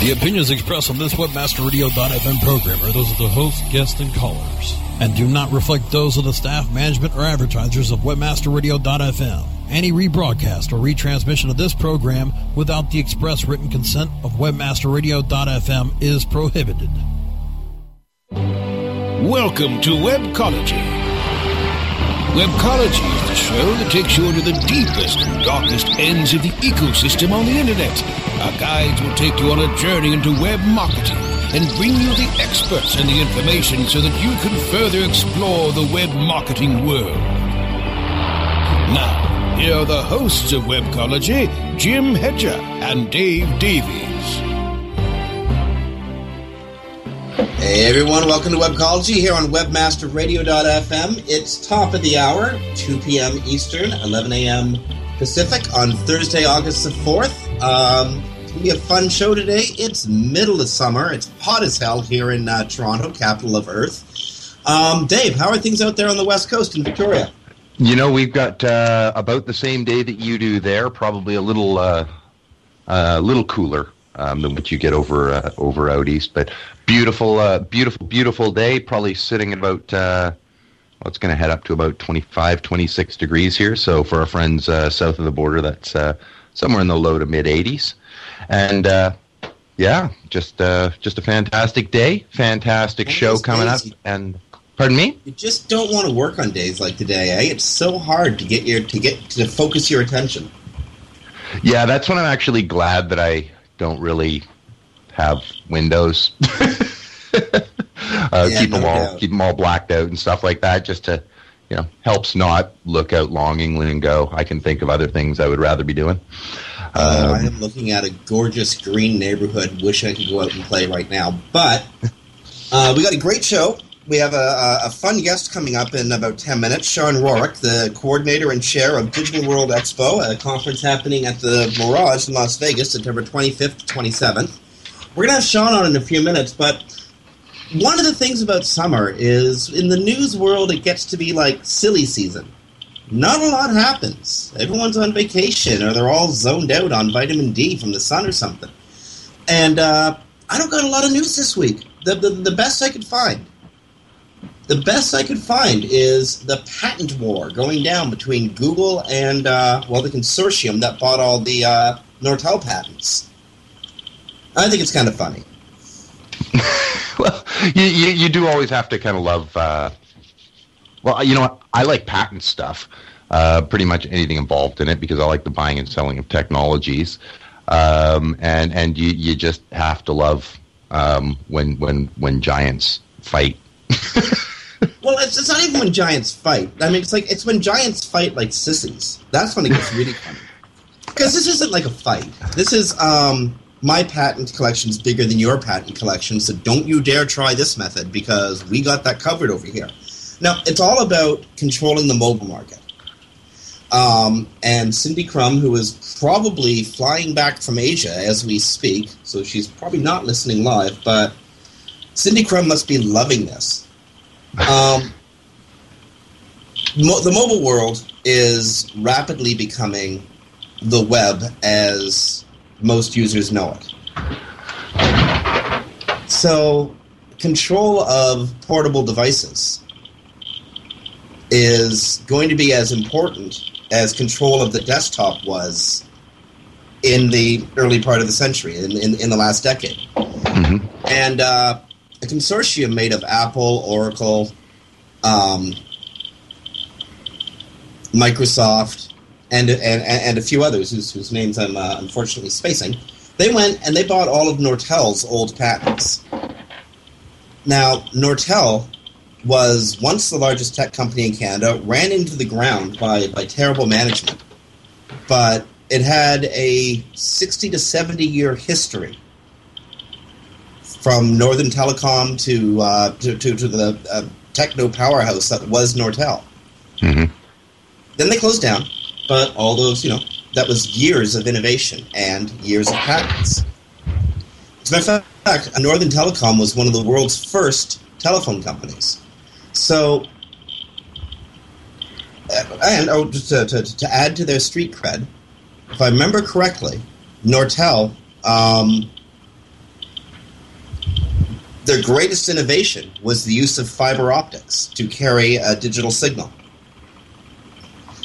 The opinions expressed on this WebmasterRadio.fm program are those of the host, guests, and callers, and do not reflect those of the staff, management, or advertisers of WebmasterRadio.fm. Any rebroadcast or retransmission of this program without the express written consent of WebmasterRadio.fm is prohibited. Welcome to Webcology. Webcology is the show that takes you into the deepest and darkest ends of the ecosystem on the internet. Our guides will take you on a journey into web marketing and bring you the experts and the information so that you can further explore the web marketing world. Now, here are the hosts of Webcology, Jim Hedger and Dave Davies. Hey everyone, welcome to Webcology here on WebmasterRadio.fm. It's top of the hour, 2 p.m. Eastern, 11 a.m. Pacific on Thursday, August the 4th. Um, be a fun show today. It's middle of summer. It's hot as hell here in uh, Toronto, capital of Earth. Um, Dave, how are things out there on the West Coast in Victoria? You know, we've got uh, about the same day that you do there, probably a little, uh, a little cooler um, than what you get over uh, over out east. But beautiful, uh, beautiful, beautiful day. Probably sitting about uh, well, it's going to head up to about 25, 26 degrees here. So for our friends uh, south of the border, that's uh, somewhere in the low to mid 80s. And uh, yeah, just uh, just a fantastic day, fantastic And show coming up. And pardon me. You just don't want to work on days like today, eh? It's so hard to get your to get to focus your attention. Yeah, that's when I'm actually glad that I don't really have windows. uh, Yeah, keep no them all doubt. keep them all blacked out and stuff like that, just to you know helps not look out longingly and go. I can think of other things I would rather be doing. Uh, Um, I am looking at a gorgeous green neighborhood. Wish I could go out and play right now, but uh, we got a great show. We have a, a, fun guest coming up in about ten minutes. Sean Rorick, the coordinator and chair of Digital World Expo, a conference happening at the Mirage in Las Vegas, September twenty fifth to twenty seventh. We're gonna have Sean on in a few minutes, but one of the things about summer is in the news world, it gets to be like silly season not a lot happens. Everyone's on vacation or they're all zoned out on vitamin D from the sun or something. And uh, I don't got a lot of news this week. The, the, the best I could find. The best I could find is the patent war going down between Google and, uh, well, the consortium that bought all the uh, Nortel patents. I think it's kind of funny. well, you, you you do always have to kind of love. Well, you know? I like patent stuff. Uh, pretty much anything involved in it because I like the buying and selling of technologies, um, and and you you just have to love um, when when when giants fight. Well, it's, it's not even when giants fight. I mean, it's like it's when giants fight like sissies. That's when it gets really funny. Because this isn't like a fight. This is um, my patent collection is bigger than your patent collection, so don't you dare try this method because we got that covered over here. Now, it's all about controlling the mobile market. Um, and Cindy Krum, who is probably flying back from Asia as we speak, so she's probably not listening live, but Cindy Krum must be loving this. Um, mo- the mobile world is rapidly becoming the web as most users know it. So, control of portable devices is going to be as important as control of the desktop was in the early part of the century, in, in, in the last decade. Mhm. And uh, a consortium made of Apple, Oracle, um, Microsoft, and, and and a few others whose, whose names I'm uh, unfortunately spacing. They went and they bought all of Nortel's old patents. Now, Nortel was once the largest tech company in Canada, ran into the ground by, by terrible management, but it had a 60 to 70 year history from Northern Telecom to uh, to, to, to the uh, techno powerhouse that was Nortel. Mhm. Then they closed down, but all those, you know, that was years of innovation and years of patents. As a matter of fact, Northern Telecom was one of the world's first telephone companies. So, and oh, to, to, to add to their street cred, if I remember correctly, Nortel um, their greatest innovation was the use of fiber optics to carry a digital signal.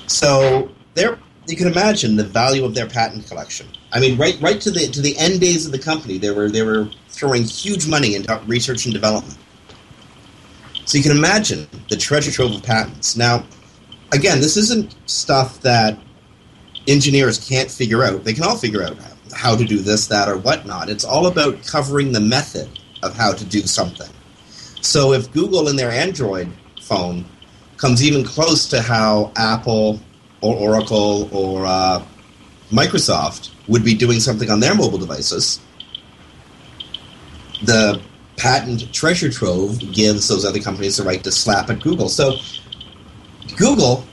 So there, you can imagine the value of their patent collection. I mean, right, right to the to the end days of the company, they were they were throwing huge money into research and development. So you can imagine the treasure trove of patents. Now, again, this isn't stuff that engineers can't figure out. They can all figure out how to do this, that, or whatnot. It's all about covering the method of how to do something. So if Google in their Android phone comes even close to how Apple or Oracle or uh, Microsoft would be doing something on their mobile devices, the patent treasure trove gives those other companies the right to slap at Google. So Google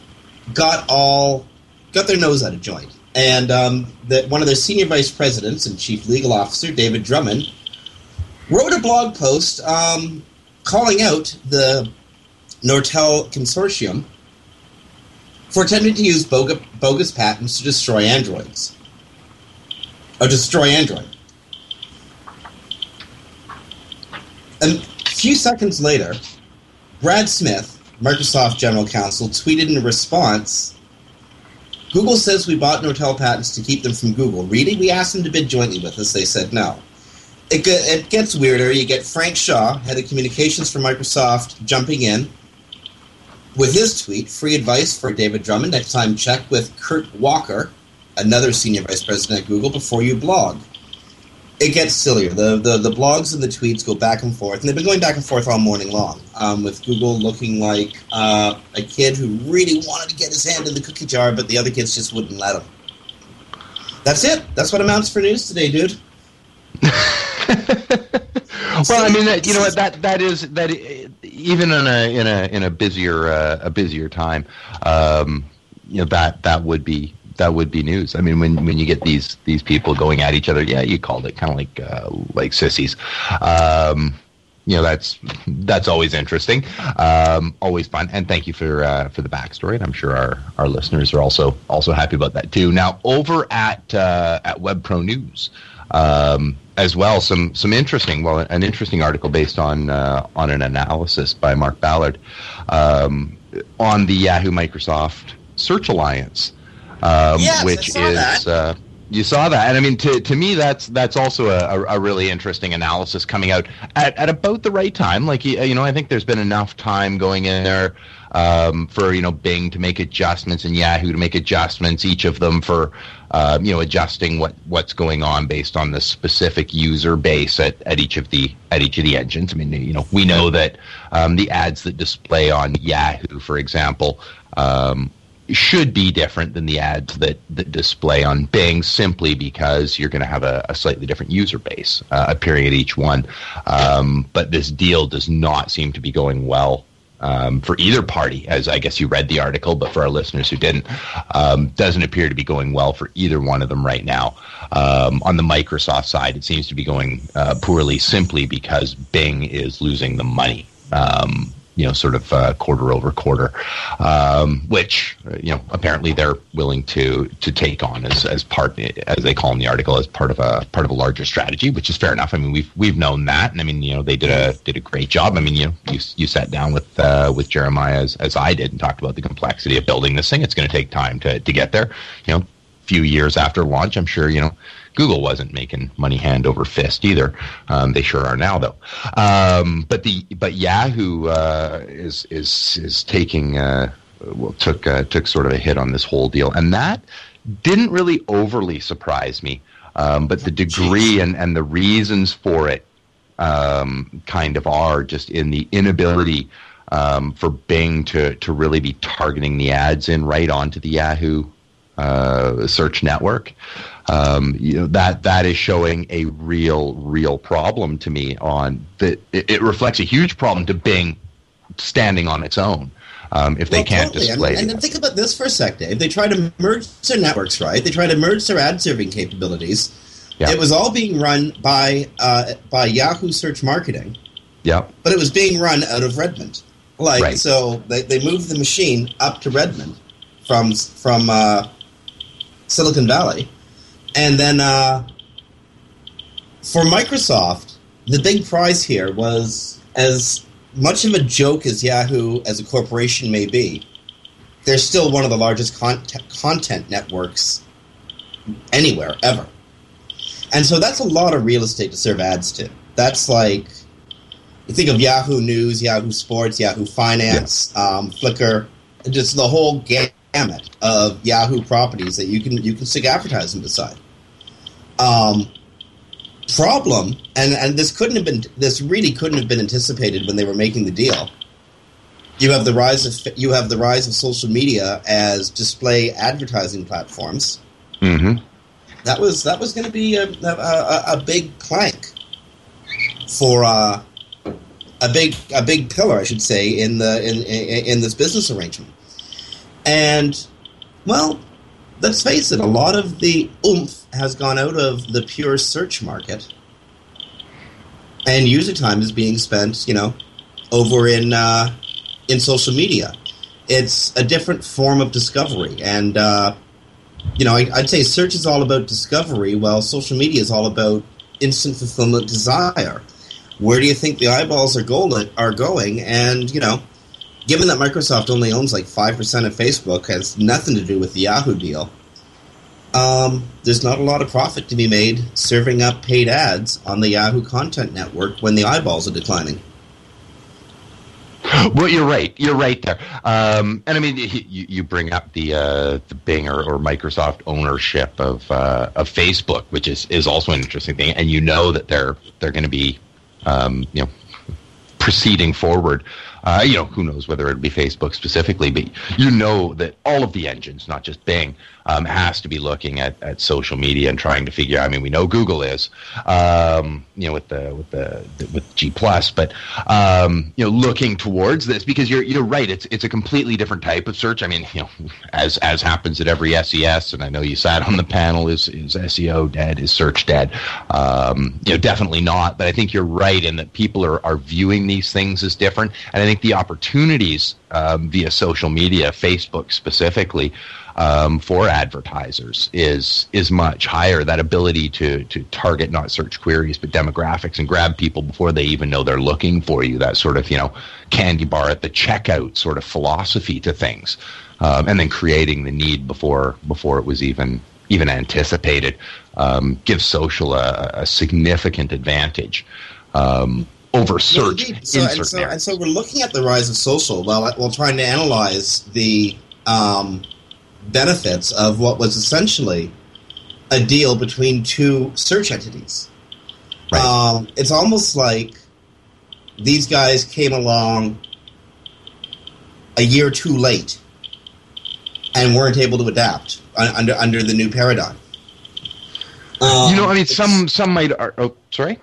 got all got their nose out of joint, and um, that one of their senior vice presidents and chief legal officer, David Drummond, wrote a blog post um, calling out the Nortel consortium for attempting to use bogus, bogus patents to destroy androids or destroy Android. A few seconds later, Brad Smith, Microsoft General Counsel, tweeted in response Google says we bought Nortel patents to keep them from Google. Really? We asked them to bid jointly with us. They said no. It, it gets weirder. You get Frank Shaw, head of communications for Microsoft, jumping in with his tweet free advice for David Drummond. Next time, check with Kent Walker, another senior vice president at Google, before you blog it gets sillier. The, the the blogs and the tweets go back and forth, and they've been going back and forth all morning long. Um, with Google looking like uh, a kid who really wanted to get his hand in the cookie jar, but the other kids just wouldn't let him. That's it. That's what amounts for news today, dude. well, I mean, that, you know what that that is that even in a in a in a busier uh, a busier time, um, you know that that would be that would be news. I mean, when when you get these these people going at each other, yeah, you called it kind of like uh, like sissies. Um, you know that's that's always interesting, um, always fun, and thank you for uh, for the backstory. And I'm sure our, our listeners are also also happy about that too. Now over at uh, at Web Pro News, um, as well, some some interesting well an interesting article based on uh, on an analysis by Mark Ballard um, on the Yahoo Microsoft Search Alliance um, yes, which is uh, you saw that, and I mean, to, to me, that's that's also a, a, really interesting analysis coming out at, at about the right time. Like you know, I think there's been enough time going in there um, for you know Bing to make adjustments and Yahoo to make adjustments, each of them for uh, you know adjusting what what's going on based on the specific user base at, at each of the at each of the engines. I mean, you know, we know that um, the ads that display on Yahoo, for example. Um, should be different than the ads that, that display on Bing simply because you're going to have a, a, slightly different user base uh, appearing at each one. Um, but this deal does not seem to be going well um, for either party, as I guess you read the article, but for our listeners who didn't, um, doesn't appear to be going well for either one of them right now. Um, on the Microsoft side, it seems to be going uh, poorly simply because Bing is losing the money. You know, sort of uh, quarter over quarter, um, which you know apparently they're willing to to take on as as part as they call in the article as part of a part of a larger strategy, which is fair enough. I mean, we've we've known that, and I mean, you know, they did a did a great job. I mean, you you you sat down with uh, with Jeremiah as as I did and talked about the complexity of building this thing. It's going to take time to to get there. You know, few years after launch, I'm sure you know Google wasn't making money hand over fist either. Um, they sure are now, though. Um, but the but Yahoo uh, is is is taking uh, well took uh, took sort of a hit on this whole deal, and that didn't really overly surprise me. Um, but the degree and, and the reasons for it um, kind of are just in the inability um, for Bing to to really be targeting the ads in right onto the Yahoo uh, search network um, you know that that is showing a real real problem to me on that it, it reflects a huge problem to Bing standing on its own. Um, if well, they can't totally. display. And, and think about this for a sec, Dave. They try to merge their networks, right? They try to merge their ad serving capabilities. Yeah. It was all being run by uh, by Yahoo Search Marketing. Yeah. But it was being run out of Redmond. Like right. so, they, they moved the machine up to Redmond from from uh, Silicon Valley, and then uh, for Microsoft, the big prize here was as much of a joke as Yahoo as a corporation may be, they're still one of the largest con- content networks anywhere ever. And so that's a lot of real estate to serve ads to. That's like you think of Yahoo News, Yahoo Sports, Yahoo Finance, yeah. um, Flickr, just the whole gamut of Yahoo properties that you can you can stick advertising beside. Um, problem, and and this couldn't have been this really couldn't have been anticipated when they were making the deal. You have the rise of you have the rise of social media as display advertising platforms. Mm-hmm. That was that was going to be a, a, a, big clank for uh, a big a big pillar, I should say, in the in, in, in this business arrangement. And well, let's face it, a lot of the oomph has gone out of the pure search market, and user time is being spent, you know, over in uh, in social media. It's a different form of discovery, and uh, you know, I, would say search is all about discovery, while social media is all about instant fulfillment desire. Where do you think the eyeballs are, are going? And you know, given that Microsoft only owns like 5% of Facebook, has nothing to do with the Yahoo deal, um, there's not a lot of profit to be made serving up paid ads on the Yahoo Content Network when the eyeballs are declining. Well, you're right. You're right there. Um, and I mean, you, you bring up the uh, the Bing or, or, Microsoft ownership of uh, of Facebook, which is, is also an interesting thing. And you know that they're they're going to be, um, you know, proceeding forward uh, you know, who knows whether it'll be Facebook specifically, but you know that all of the engines, not just Bing, um, has to be looking at, at social media and trying to figure. I mean, we know Google is, um, you know, with the with the, with G plus, but um, you know, looking towards this because you're you're right. It's it's a completely different type of search. I mean, you know, as as happens at every SES, and I know you sat on the panel. Is is SEO dead? Is search dead? Um, you know, definitely not. But I think you're right in that people are are viewing these things as different, and I think the opportunities um, via social media, Facebook specifically, um, for advertisers is is much higher. That ability to to target not search queries but demographics and grab people before they even know they're looking for you. That sort of you know candy bar at the checkout sort of philosophy to things, um, and then creating the need before before it was even even anticipated um, gives social a, a significant advantage. Um, over search. Yeah, so, and, so, and, so, we're looking at the rise of social while while trying to analyze the um, benefits of what was essentially a deal between two search entities. Right. Um, it's almost like these guys came along a year too late and weren't able to adapt under under the new paradigm. Um, you know, I mean, some some might. Oh, sorry.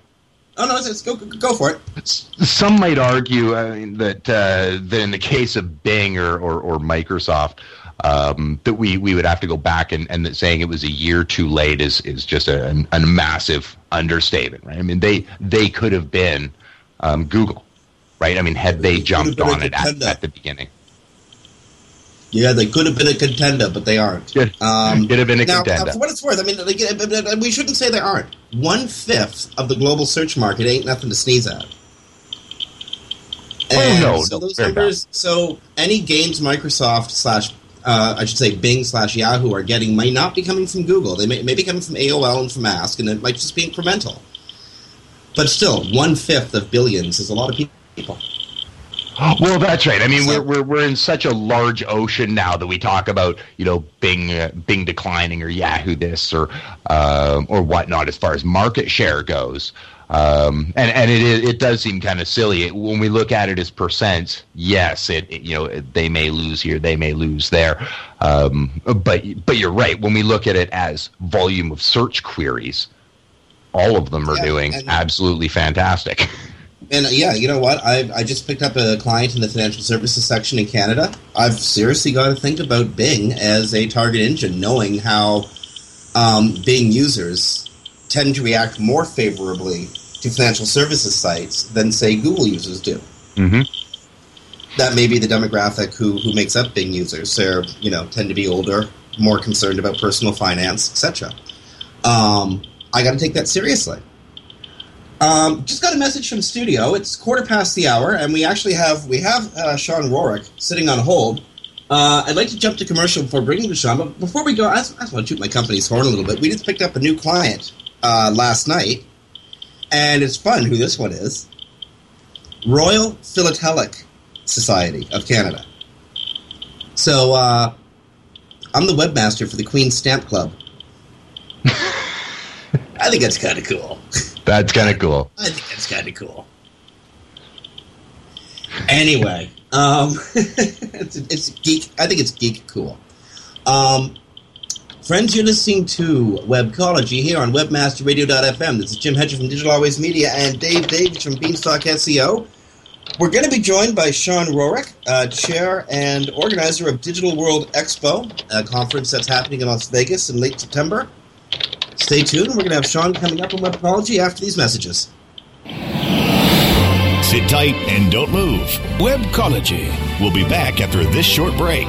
Oh no, let's go go for it. Some might argue uh, that uh, that in the case of Bing or or, or Microsoft, um, that we, we would have to go back and, and that saying it was a year too late is is just a, a massive understatement, right? I mean, they they could have been um, Google, right? I mean, had they jumped on it at, at the beginning. Yeah, they could have been a contender, but they aren't. Um, could have been a now, contender. for what it's worth, I mean, like, we shouldn't say they aren't. One fifth of the global search market ain't nothing to sneeze at. Oh, and oh no! So those numbers. So any gains Microsoft slash uh, I should say Bing slash Yahoo are getting might not be coming from Google. They may, may be coming from AOL and from Ask, and it might just be incremental. But still, one fifth of billions is a lot of people. Well, that's right. I mean, we're, we're we're in such a large ocean now that we talk about, you know, Bing uh, Bing declining or Yahoo this or uh, or whatnot as far as market share goes. Um, and and it it does seem kind of silly it, when we look at it as percents. Yes, it, it, you know they may lose here, they may lose there, um, but but you're right. When we look at it as volume of search queries, all of them are yeah, doing absolutely fantastic. And uh, yeah, you know what? I I just picked up a client in the financial services section in Canada. I've seriously got to think about Bing as a target engine, knowing how um, Bing users tend to react more favorably to financial services sites than say Google users do. Mm-hmm. That may be the demographic who who makes up Bing users. They're you know tend to be older, more concerned about personal finance, etc. Um, I got to take that seriously. Um, just got a message from studio. It's quarter past the hour, and we actually have we have uh, Sean Rorick sitting on hold. Uh, I'd like to jump to commercial before bringing to Sean, but before we go, I just, I just want to toot my company's horn a little bit. We just picked up a new client uh, last night, and it's fun who this one is. Royal Philatelic Society of Canada. So uh, I'm the webmaster for the Queen's Stamp Club. I think that's kind of cool. That's kind of cool. I think that's kind of cool. Anyway, um, it's, it's geek. I think it's geek cool. Um, friends, you're listening to Webcology here on WebmasterRadio.fm. This is Jim Hedger from Digital Always Media and Dave Davies from Beanstalk SEO. We're going to be joined by Sean Rorick, uh, chair and organizer of Digital World Expo, a conference that's happening in Las Vegas in late September. Stay tuned. We're going to have Sean coming up on Webcology after these messages. Sit tight and don't move. Webcology. We'll be back after this short break.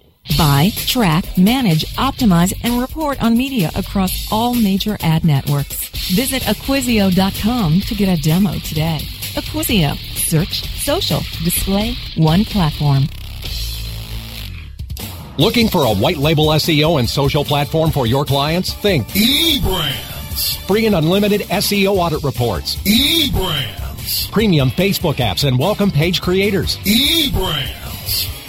Buy, track, manage, optimize, and report on media across all major ad networks. Visit Acquisio.com to get a demo today. Acquisio. Search, social, display, one platform. Looking for a white label SEO and social platform for your clients? Think eBrandz. free and unlimited SEO audit reports, eBrandz. premium Facebook apps and welcome page creators, eBrandz.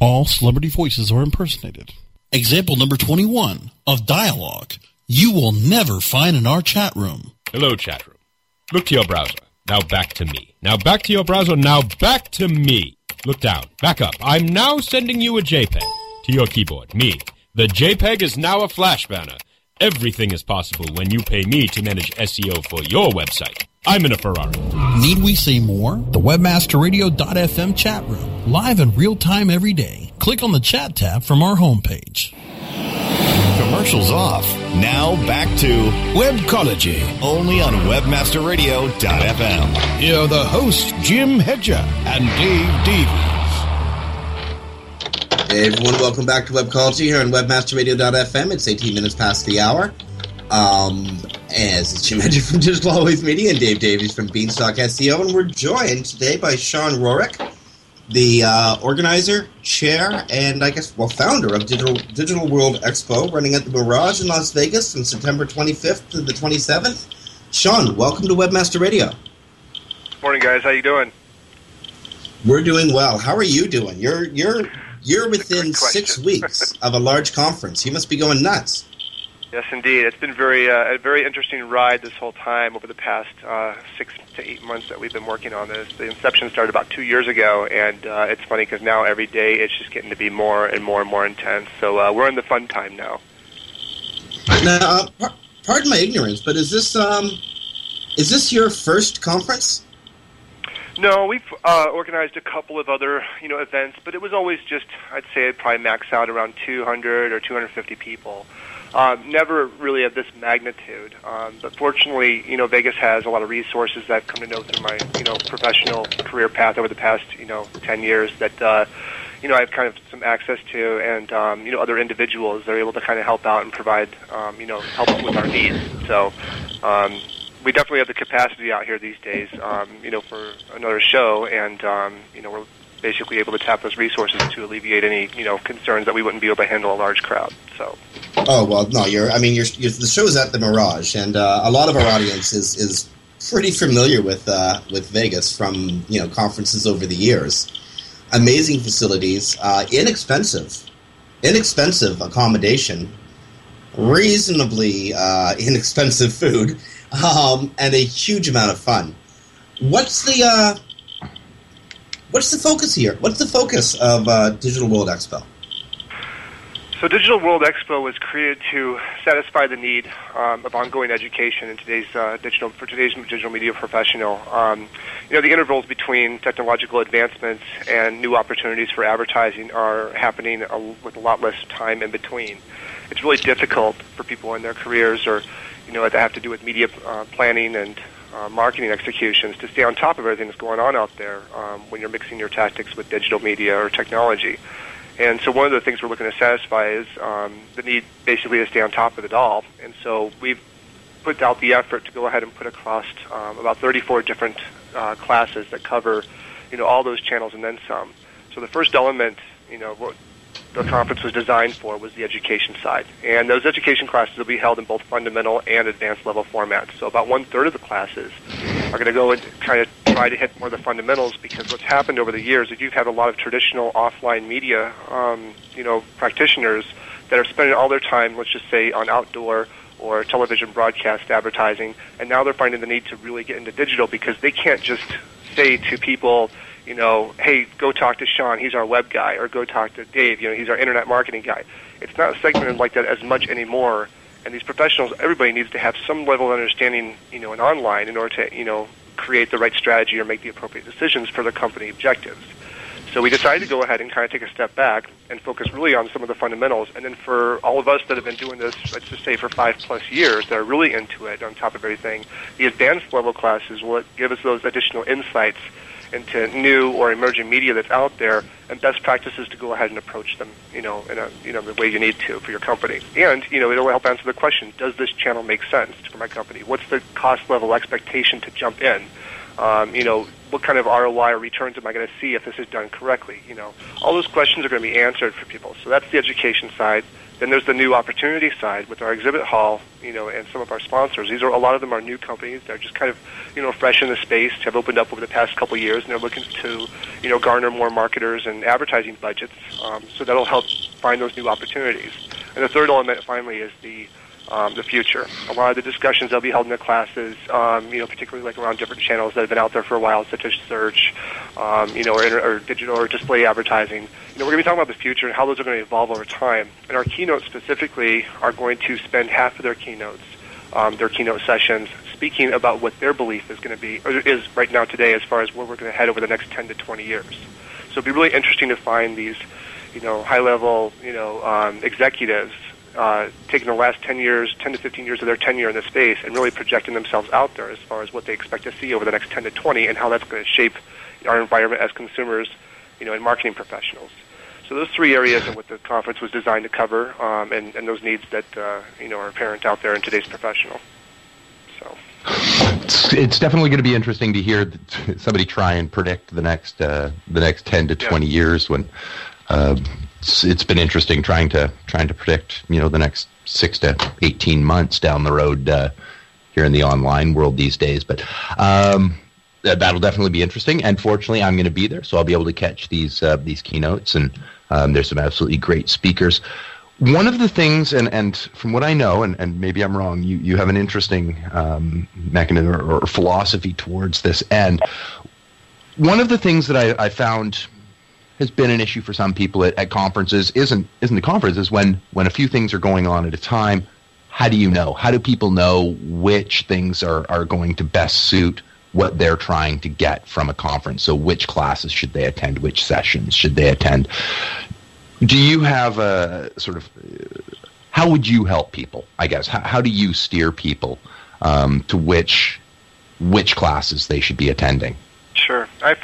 All celebrity voices are impersonated. Example number 21 of dialogue you will never find in our chat room. Hello, chat room. Look to your browser. Now back to me. Now back to your browser. Now back to me. Look down. Back up. I'm now sending you a JPEG to your keyboard. Me. The JPEG is now a flash banner. Everything is possible when you pay me to manage SEO for your website. I'm in a Ferrari. Need we say more? The webmasterradio.fm chat room, live in real time every day. Click on the chat tab from our homepage. Commercials off. Now back to Webcology, only on WebmasterRadio.fm. Here are the hosts, Jim Hedger and Dave Davies. Hey everyone, welcome back to Webcology here on WebmasterRadio.fm. It's 18 minutes past the hour. Um, as it's Jim Hedger from Digital Always Media and Dave Davies from Beanstalk SEO, and we're joined today by Sean Rorick, the uh, organizer, chair, and I guess well founder of Digital Digital World Expo, running at the Mirage in Las Vegas from September 25th to the 27th. Sean, welcome to Webmaster Radio. Morning, guys. How you doing? We're doing well. How are you doing? You're you're you're within six weeks of a large conference. You must be going nuts. Yes, indeed. It's been very uh, a very interesting ride this whole time over the past uh, six to eight months that we've been working on this. The inception started about two years ago, and uh, it's funny because now every day it's just getting to be more and more and more intense. So uh, we're in the fun time now. Now, uh, par- pardon my ignorance, but is this um, is this your first conference? No, we've uh, organized a couple of other you know events, but it was always just I'd say it probably max out around 200 or 250 people. Um, never really of this magnitude, um, but fortunately, you know, Vegas has a lot of resources that I've come to know through my you know professional career path over the past you know 10 years that uh, you know I've kind of some access to, and um, you know other individuals that are able to kind of help out and provide um, you know help with our needs. So. Um, we definitely have the capacity out here these days, um, you know, for another show, and um, you know, we're basically able to tap those resources to alleviate any, you know, concerns that we wouldn't be able to handle a large crowd. So, Oh well, no. You're. I mean, you're, you're, the show is at the Mirage, and uh, a lot of our audience is is pretty familiar with uh, with Vegas from you know conferences over the years. amazing facilities, uh, inexpensive, inexpensive accommodation, reasonably uh, inexpensive food, um, and a huge amount of fun. What's the uh, what's the focus here? What's the focus of uh, Digital World Expo? So, Digital World Expo was created to satisfy the need um, of ongoing education in today's uh, digital for today's digital media professional. Um, you know, the intervals between technological advancements and new opportunities for advertising are happening a, with a lot less time in between. It's really difficult for people in their careers, or you know, that have to do with media uh, planning and uh, marketing executions, to stay on top of everything that's going on out there um, when you're mixing your tactics with digital media or technology. And so one of the things we're looking to satisfy is um, the need basically to stay on top of it all. And so we've put out the effort to go ahead and put across um, about 34 different uh, classes that cover, you know, all those channels and then some. So the first element, you know, the conference was designed for was the education side. And those education classes will be held in both fundamental and advanced level formats. So about one third of the classes are going to go and kind of try to hit more of the fundamentals because what's happened over the years is you've had a lot of traditional offline media, um, you know, practitioners that are spending all their time, let's just say, on outdoor or television broadcast advertising, and now they're finding the need to really get into digital because they can't just say to people, you know, hey, go talk to Sean, he's our web guy, or go talk to Dave, you know, he's our internet marketing guy. It's not segmented like that as much anymore. And these professionals, everybody needs to have some level of understanding, you know, in online in order to, you know, create the right strategy or make the appropriate decisions for the company objectives. So we decided to go ahead and kind of take a step back and focus really on some of the fundamentals. And then for all of us that have been doing this, let's just say for five plus years, that are really into it on top of everything, the advanced level classes will give us those additional insights into new or emerging media that's out there and best practices to go ahead and approach them, you know, in a you know the way you need to for your company. And you know, it'll help answer the question: Does this channel make sense for my company? What's the cost level expectation to jump in? Um, you know, what kind of ROI or returns am I going to see if this is done correctly? You know, all those questions are going to be answered for people. So that's the education side. Then there's the new opportunity side with our exhibit hall, you know, and some of our sponsors. These are a lot of them are new companies. They're just kind of, you know, fresh in the space. Have opened up over the past couple of years, and they're looking to, you know, garner more marketers and advertising budgets. Um, so that'll help find those new opportunities. And the third element, finally, is the um, the future. A lot of the discussions that'll be held in the classes, um, you know, particularly like around different channels that have been out there for a while, such as search, um, you know, or, or digital or display advertising. You know, we're going to be talking about the future and how those are going to evolve over time. And our keynotes specifically are going to spend half of their keynotes, um, their keynote sessions, speaking about what their belief is going to be, or is right now today, as far as where we're going to head over the next 10 to 20 years. So it'll be really interesting to find these, you know, high-level, you know, um, executives uh, taking the last 10 years, 10 to 15 years of their tenure in the space and really projecting themselves out there as far as what they expect to see over the next 10 to 20 and how that's going to shape our environment as consumers, you know, and marketing professionals. So those three areas are what the conference was designed to cover, um, and, and those needs that uh, you know are apparent out there in today's professional. So it's, it's definitely going to be interesting to hear somebody try and predict the next uh, the next ten to twenty yeah. years when. Uh, it's, it's been interesting trying to trying to predict you know the next six to eighteen months down the road uh, here in the online world these days. But um, that'll definitely be interesting. And fortunately, I'm going to be there, so I'll be able to catch these uh, these keynotes. And um, there's some absolutely great speakers. One of the things, and, and from what I know, and, and maybe I'm wrong, you, you have an interesting um, mechanism or, or philosophy towards this And One of the things that I, I found has been an issue for some people at, at conferences. Isn't isn't the conference is when when a few things are going on at a time. How do you know? How do people know which things are, are going to best suit what they're trying to get from a conference? So which classes should they attend? Which sessions should they attend? Do you have a sort of how would you help people i guess? How, how do you steer people um, to which which classes they should be attending? Sure. I've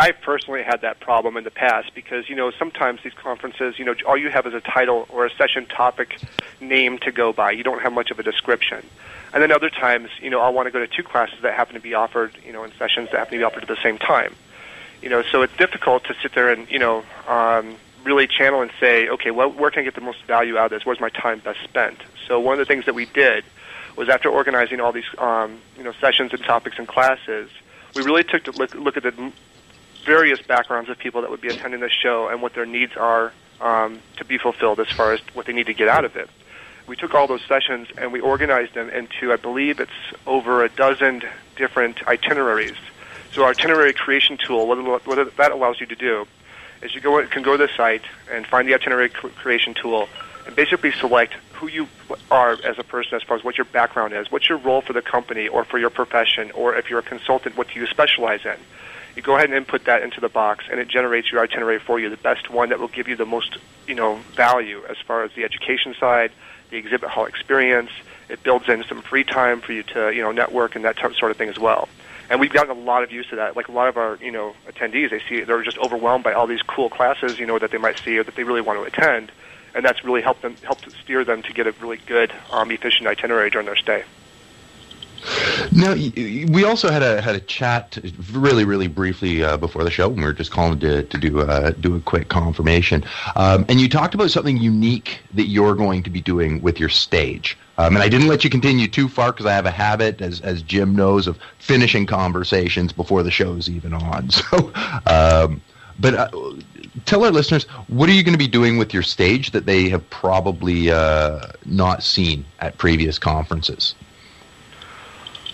I've personally had that problem in the past because you know sometimes these conferences, you know, all you have is a title or a session topic name to go by. You don't have much of a description. And then other times, you know, I'll want to go to two classes that happen to be offered, you know, in sessions that happen to be offered at the same time. You know, so it's difficult to sit there and you know um, really channel and say, okay, well, where can I get the most value out of this? Where's my time best spent? So one of the things that we did was after organizing all these um, you know sessions and topics and classes, we really took to look, look at the various backgrounds of people that would be attending this show and what their needs are um, to be fulfilled as far as what they need to get out of it. We took all those sessions and we organized them into, I believe it's over a dozen different itineraries. So our itinerary creation tool, what, what that allows you to do is you go can go to the site and find the itinerary creation tool and basically select who you are as a person as far as what your background is, what's your role for the company or for your profession, or if you're a consultant, what do you specialize in. You go ahead and input that into the box, and it generates your itinerary for you, the best one that will give you the most, you know, value as far as the education side, the exhibit hall experience. It builds in some free time for you to, you know, network and that sort of thing as well and we've gotten a lot of use of that. Like a lot of our, you know, attendees, they see they're just overwhelmed by all these cool classes, you know, that they might see or that they really want to attend, and that's really helped them helped steer them to get a really good, um, efficient itinerary during their stay. Now, we also had a had a chat really, really briefly uh, before the show, and we were just calling to to do a do a quick confirmation. Um, and you talked about something unique that you're going to be doing with your stage. Um, and I didn't let you continue too far because I have a habit, as as Jim knows, of finishing conversations before the show's even on. So, um, but uh, tell our listeners what are you going to be doing with your stage that they have probably uh, not seen at previous conferences.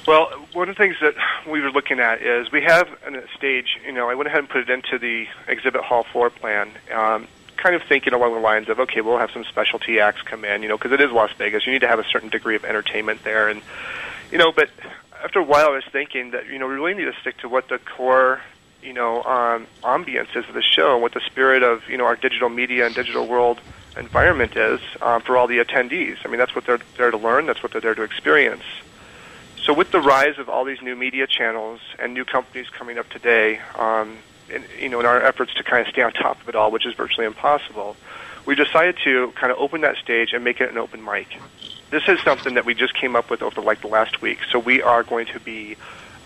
Well, one of the things that we were looking at is we have a stage. You know, I went ahead and put it into the exhibit hall floor plan, um, kind of thinking along the lines of, okay, we'll have some specialty acts come in. You know, because it is Las Vegas, you need to have a certain degree of entertainment there, and you know, but after a while, I was thinking that you know we really need to stick to what the core you know um, ambience is of the show and what the spirit of you know our digital media and digital world environment is um, for all the attendees. I mean, that's what they're there to learn. That's what they're there to experience. So with the rise of all these new media channels and new companies coming up today, um, you know, in our efforts to kind of stay on top of it all, which is virtually impossible, we decided to kind of open that stage and make it an open mic. This is something that we just came up with over like the last week. So we are going to be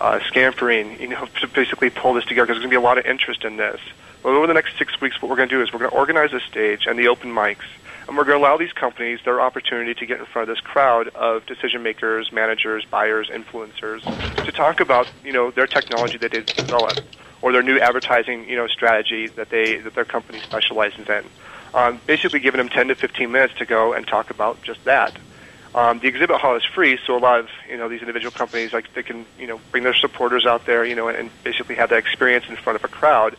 uh, scampering, you know, to basically pull this together because there's going to be a lot of interest in this. But over the next six weeks, what we're going to do is we're going to organize a stage and the open mics and we're going to allow these companies their opportunity to get in front of this crowd of decision makers, managers, buyers, influencers to talk about you know their technology that they've developed or their new advertising you know strategy that they that their company specializes in. Um, basically, giving them 10 to 15 minutes to go and talk about just that. Um, the exhibit hall is free, so a lot of you know these individual companies like they can you know bring their supporters out there, you know, and basically have that experience in front of a crowd.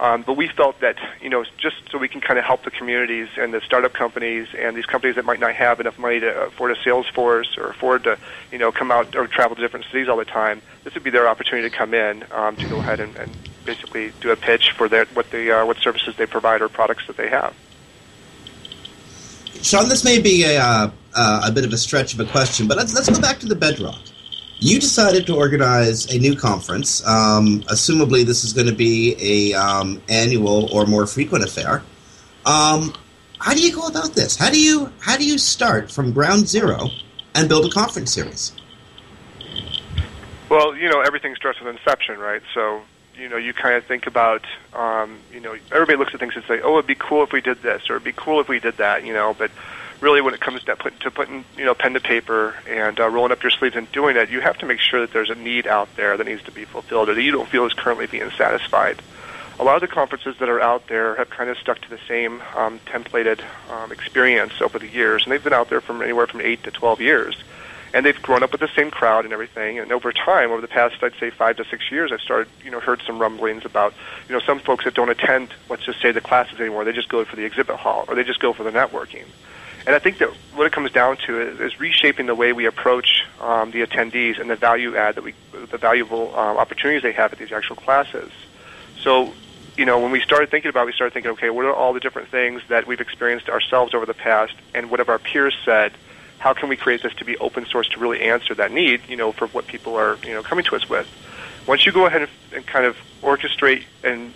Um, but we felt that, you know, just so we can kind of help the communities and the startup companies and these companies that might not have enough money to afford a sales force or afford to, you know, come out or travel to different cities all the time, this would be their opportunity to come in um, to go ahead and, and basically do a pitch for their, what they, uh, what services they provide or products that they have. Sean, this may be a, uh, uh, a bit of a stretch of a question, but let's, let's go back to the bedrock you decided to organize a new conference. Um, assumably, this is going to be a um, annual or more frequent affair. Um, how do you go about this? How do you how do you start from ground zero and build a conference series? Well, you know, everything starts with inception, right? So, you know, you kind of think about, um, you know, everybody looks at things and say, "Oh, it'd be cool if we did this," or "It'd be cool if we did that," you know, but really when it comes to, put, to putting you know pen to paper and uh, rolling up your sleeves and doing it, you have to make sure that there's a need out there that needs to be fulfilled or that you don't feel is currently being satisfied. A lot of the conferences that are out there have kind of stuck to the same um, templated um, experience over the years, and they've been out there from anywhere from eight to twelve years. And they've grown up with the same crowd and everything. And over time, over the past, I'd say five to six years, I've started, you know, heard some rumblings about, you know, some folks that don't attend, let's just say, the classes anymore. They just go for the exhibit hall or they just go for the networking. And I think that what it comes down to is, is reshaping the way we approach um, the attendees and the value add that we, the valuable um, opportunities they have at these actual classes. So, you know, when we started thinking about, it, we started thinking, okay, what are all the different things that we've experienced ourselves over the past, and what have our peers said? How can we create this to be open source to really answer that need? You know, for what people are, you know, coming to us with. Once you go ahead and, and kind of orchestrate and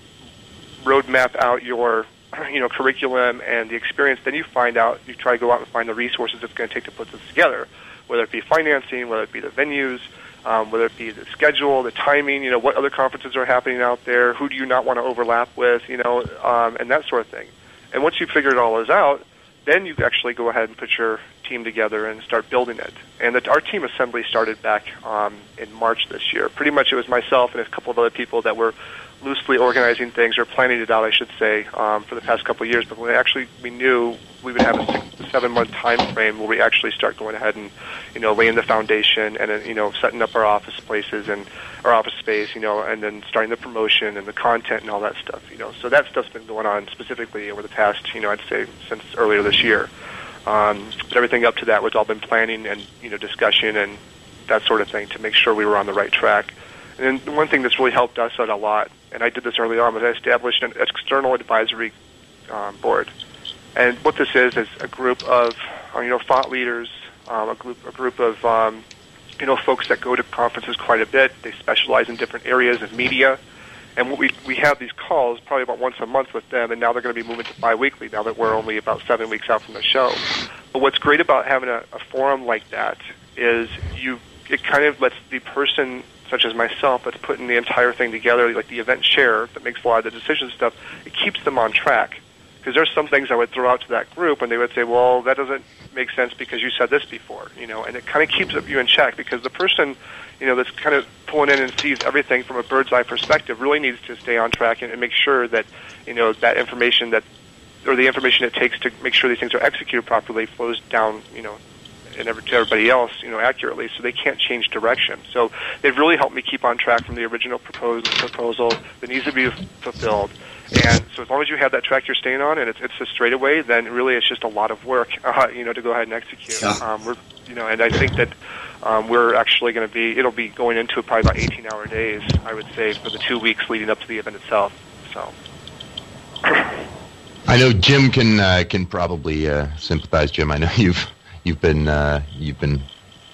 roadmap out your you know curriculum and the experience, then you find out you try to go out and find the resources it's going to take to put this together, whether it be financing, whether it be the venues, um, whether it be the schedule, the timing, you know what other conferences are happening out there, who do you not want to overlap with, you know, um, and that sort of thing. And once you've figured all those out, then you actually go ahead and put your team together and start building it. And the, our team assembly started back um, in March this year. Pretty much it was myself and a couple of other people that were loosely organizing things or planning it out, I should say, um, for the past couple of years. But we actually we knew we would have a six to seven month time frame where we actually start going ahead and you know laying the foundation and you know setting up our office places and our office space, you know, and then starting the promotion and the content and all that stuff, you know. So that stuff's been going on specifically over the past, you know, I'd say since earlier this year. Um, but everything up to that was all been planning and you know discussion and that sort of thing to make sure we were on the right track. And one thing that's really helped us out a lot, and I did this early on, was I established an external advisory um, board. And what this is is a group of uh, you know thought leaders, um, a group a group of um, you know folks that go to conferences quite a bit. They specialize in different areas of media. And what we we have these calls probably about once a month with them, and now they're going to be moving to biweekly. Now that we're only about seven weeks out from the show, but what's great about having a, a forum like that is you it kind of lets the person such as myself that's putting the entire thing together, like the event chair that makes a lot of the decision stuff, it keeps them on track. Because there's some things I would throw out to that group, and they would say, "Well, that doesn't make sense because you said this before," you know, and it kind of keeps you in check because the person, you know, that's kind of pulling in and sees everything from a bird's eye perspective really needs to stay on track and, and make sure that, you know, that information that or the information it takes to make sure these things are executed properly flows down, you know, and every, to everybody else, you know, accurately, so they can't change direction. So they've really helped me keep on track from the original proposal, proposal that needs to be fulfilled. And so as long as you have that track you're staying on, and it's it's a straightaway, then really it's just a lot of work, uh, you know, to go ahead and execute. Yeah. Um, we're, you know, and I think that um, we're actually going to be, it'll be going into probably about 18-hour days, I would say, for the two weeks leading up to the event itself. So. I know Jim can uh, can probably uh, sympathize. Jim, I know you've you've been uh, you've been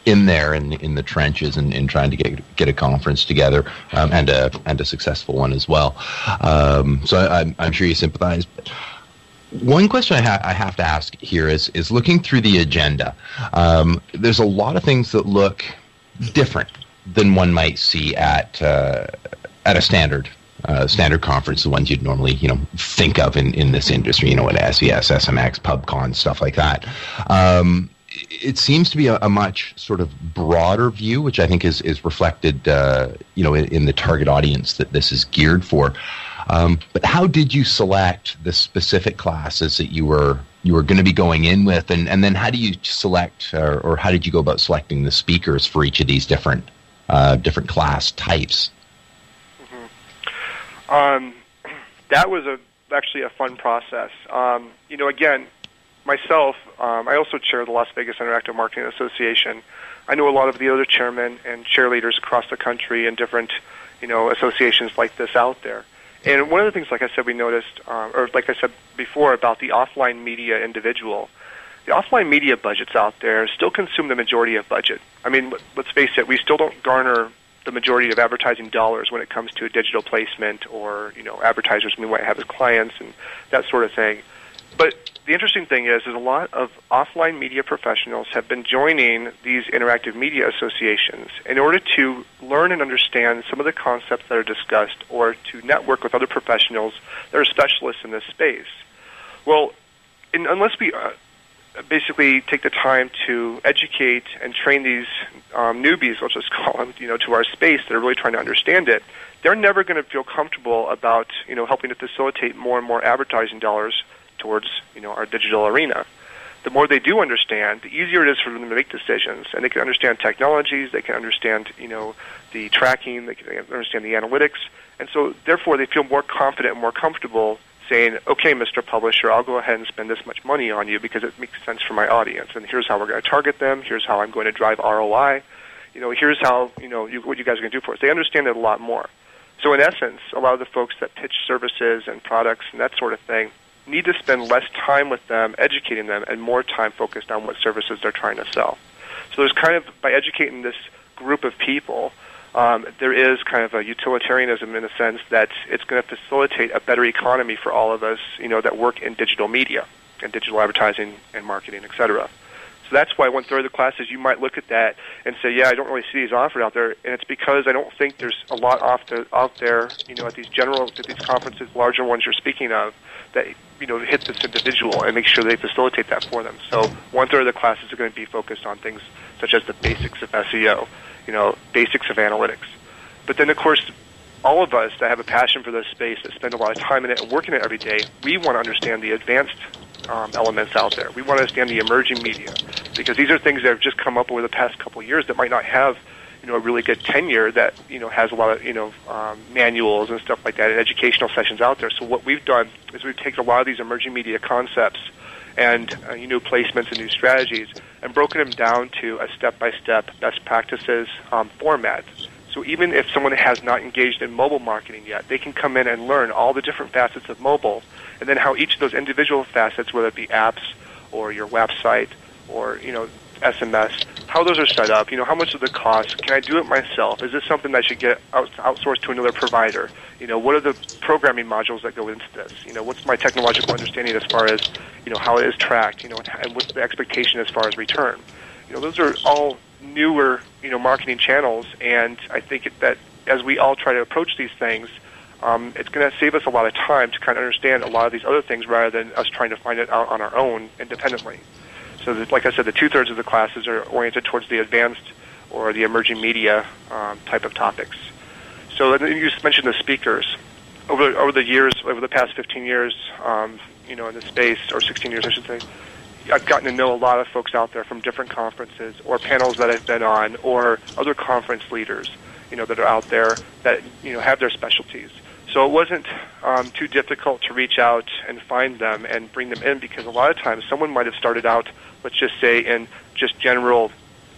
in there in in the trenches and, in trying to get get a conference together um, and a and a successful one as well. Um, so I, I'm I'm sure you sympathize. One question I, ha- I have to ask here is is looking through the agenda. Um, there's a lot of things that look different than one might see at uh, at a standard uh, standard conference, the ones you'd normally, you know, think of in, in this industry, you know, at SES, SMX, PubCon, stuff like that. Um, it seems to be a, a, much sort of broader view, which I think is is reflected, uh, you know, in, in, the target audience that this is geared for. Um, but how did you select the specific classes that you were you were going to be going in with, and, and then how do you select, or, or how did you go about selecting the speakers for each of these different uh, different class types? Um, that was a actually a fun process. Um, you know, again, myself, um, I also chair the Las Vegas Interactive Marketing Association. I know a lot of the other chairmen and chair leaders across the country and different, you know, associations like this out there. And one of the things, like I said, we noticed, uh, or like I said before, about the offline media individual, the offline media budgets out there still consume the majority of budget. I mean, let's face it, we still don't garner the majority of advertising dollars when it comes to a digital placement or you know advertisers we might have as clients and that sort of thing. But the interesting thing is, is a lot of offline media professionals have been joining these interactive media associations in order to learn and understand some of the concepts that are discussed or to network with other professionals that are specialists in this space. Well, in, unless we uh, basically take the time to educate and train these um, newbies, let's just call them, you know, to our space that are really trying to understand it, they're never going to feel comfortable about, you know, helping to facilitate more and more advertising dollars towards, you know, our digital arena. The more they do understand, the easier it is for them to make decisions, and they can understand technologies, they can understand, you know, the tracking, they can understand the analytics, and so therefore they feel more confident and more comfortable saying, okay, Mr. Publisher, I'll go ahead and spend this much money on you because it makes sense for my audience, and here's how we're going to target them. Here's how I'm going to drive ROI. You know, here's how you know you, what you guys are going to do for us. They understand it a lot more. So in essence, a lot of the folks that pitch services and products and that sort of thing need to spend less time with them, educating them, and more time focused on what services they're trying to sell. So there's kind of by educating this group of people um, there is kind of a utilitarianism in the sense that it's going to facilitate a better economy for all of us, you know, that work in digital media and digital advertising and marketing, et cetera. So that's why one third of the classes you might look at that and say, yeah, I don't really see these offered out there, and it's because I don't think there's a lot off the, out there, you know, at these general, at these conferences, larger ones you're speaking of, that you know hit this individual and make sure they facilitate that for them. So one third of the classes are going to be focused on things such as the basics of SEO, you know, basics of analytics. But then, of course, all of us that have a passion for this space, that spend a lot of time in it and work in it every day, we want to understand the advanced um, elements out there. We want to understand the emerging media because these are things that have just come up over the past couple of years that might not have you know a really good tenure that you know has a lot of you know um, manuals and stuff like that and educational sessions out there. So what we've done is we've taken a lot of these emerging media concepts and uh, you know placements and new strategies and broken them down to a step-by-step best practices um, format. So even if someone has not engaged in mobile marketing yet, they can come in and learn all the different facets of mobile, and then how each of those individual facets, whether it be apps or your website or you know SMS, how those are set up. You know, how much of the cost? Can I do it myself? Is this something that I should get out, outsourced to another provider? You know, what are the programming modules that go into this? You know, what's my technological understanding as far as you know how it is tracked? You know, and what's the expectation as far as return? You know, those are all newer you know marketing channels, and I think that as we all try to approach these things. Um, it's going to save us a lot of time to kind of understand a lot of these other things rather than us trying to find it out on our own independently. So, that, like I said, the two thirds of the classes are oriented towards the advanced or the emerging media um, type of topics. So, you mentioned the speakers. Over over the years, over the past 15 years, um, you know, in the space, or 16 years, I should say, I've gotten to know a lot of folks out there from different conferences or panels that I've been on, or other conference leaders, you know, that are out there that you know have their specialties. So it wasn't um, too difficult to reach out and find them and bring them in because a lot of times someone might have started out, let's just say, in just general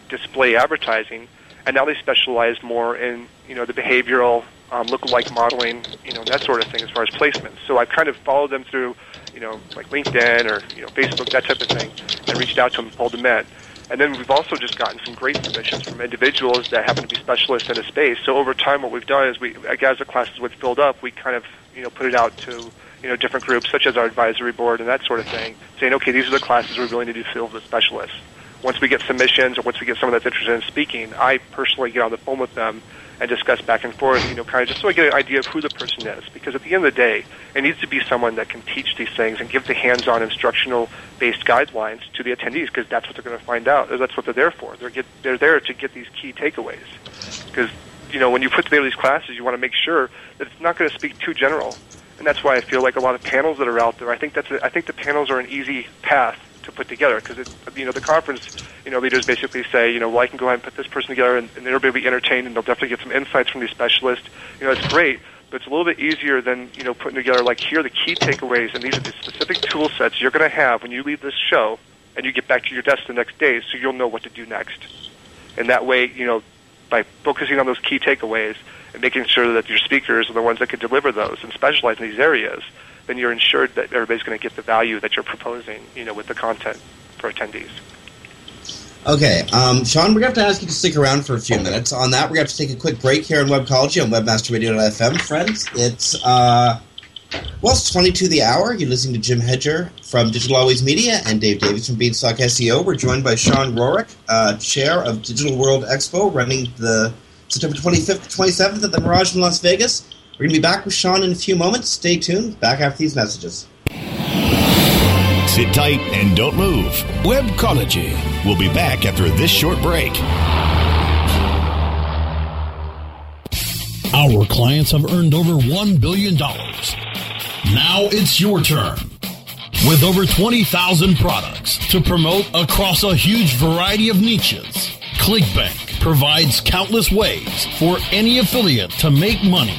display advertising, and now they specialize more in you know the behavioral um, lookalike modeling, you know that sort of thing as far as placements. So I've kind of followed them through, you know, like LinkedIn or you know Facebook, that type of thing, and reached out to them, and pulled them in. And then we've also just gotten some great submissions from individuals that happen to be specialists in a space. So over time, what we've done is we, as the classes would filled up, we kind of you know put it out to you know different groups such as our advisory board and that sort of thing, saying, okay, these are the classes we're willing to do fill with specialists. Once we get submissions or once we get someone that's interested in speaking, I personally get on the phone with them and discuss back and forth, you know, kind of just so I get an idea of who the person is. Because at the end of the day, it needs to be someone that can teach these things and give the hands-on instructional-based guidelines to the attendees, because that's what they're going to find out. That's what they're there for. They're get, they're there to get these key takeaways. Because you know, when you put together these classes, you want to make sure that it's not going to speak too general. And that's why I feel like a lot of panels that are out there. I think that's a, I think the panels are an easy path to put together because you know the conference you know leaders basically say you know well I can go ahead and put this person together and, and everybody will be entertained and they'll definitely get some insights from these specialists. You know it's great but it's a little bit easier than you know putting together like here are the key takeaways and these are the specific tool sets you're going to have when you leave this show and you get back to your desk the next day so you'll know what to do next. And that way you know by focusing on those key takeaways and making sure that your speakers are the ones that can deliver those and specialize in these areas then you're ensured that everybody's going to get the value that you're proposing, you know, with the content for attendees. Okay, um, Sean, we're going to have to ask you to stick around for a few minutes. On that, we're going to have to take a quick break here on Webcology on WebmasterRadio.fm. Friends, it's, uh, well, it's 22 the hour. You're listening to Jim Hedger from Digital Always Media and Dave Davies from Beanstalk SEO. We're joined by Sean Rorick, uh, chair of Digital World Expo, running the September 25th to 27th at the Mirage in Las Vegas. We're going to be back with Sean in a few moments. Stay tuned. Back after these messages. Sit tight and don't move. Webcology. We'll be back after this short break. Our clients have earned over $1 billion. Now it's your turn. With over 20,000 products to promote across a huge variety of niches, ClickBank provides countless ways for any affiliate to make money.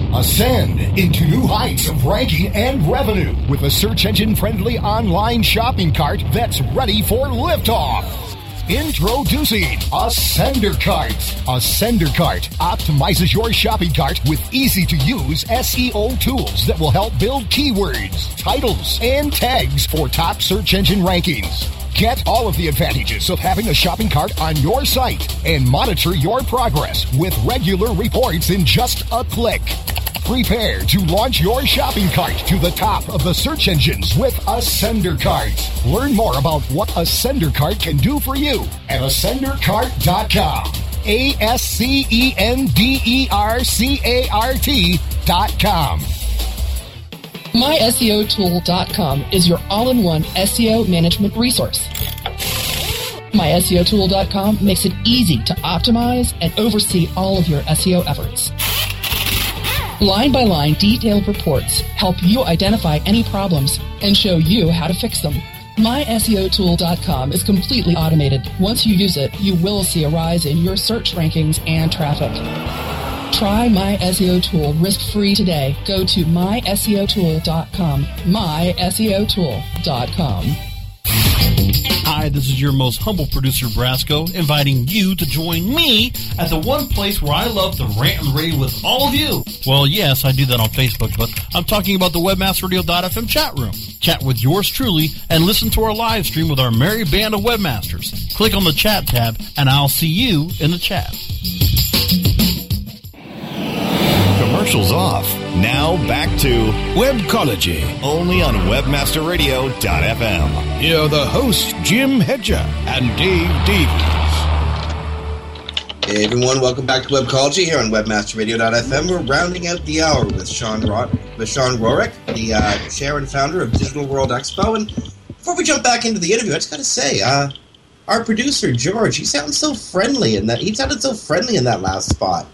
Ascend into new heights of ranking and revenue with a search engine friendly online shopping cart that's ready for liftoff. Introducing Ascender Cart. Ascender Cart optimizes your shopping cart with easy to use SEO tools that will help build keywords, titles, and tags for top search engine rankings. Get all of the advantages of having a shopping cart on your site and monitor your progress with regular reports in just a click. Prepare to launch your shopping cart to the top of the search engines with Ascender Cart. Learn more about what Ascender Cart can do for you at ascendercart.com. A S C E N D E R C A R T dot com. MySEOtool.com is your all-in-one SEO management resource. MySEOtool.com makes it easy to optimize and oversee all of your SEO efforts. Line by line detailed reports help you identify any problems and show you how to fix them. MySEOtool.com is completely automated. Once you use it, you will see a rise in your search rankings and traffic. Try My SEO Tool risk-free today. Go to myseotool.com. myseotool.com. Hi, this is your most humble producer, Brasco, inviting you to join me at the one place where I love to rant and rave with all of you. Well, yes, I do that on Facebook, but I'm talking about the webmasterradio.fm chat room. Chat with yours truly and listen to our live stream with our merry band of webmasters. Click on the chat tab and I'll see you in the chat. Commercials off. Now back to Webcology, only on WebmasterRadio.fm. Here are the hosts, Jim Hedger and Dave Davies. Hey everyone, welcome back to Webcology here on WebmasterRadio.fm. We're rounding out the hour with Sean Rod, with Sean Rorick, the uh, chair and founder of Digital World Expo. And before we jump back into the interview, I just got to say, uh, our producer George, he sounds so friendly in that. He sounded so friendly in that last spot.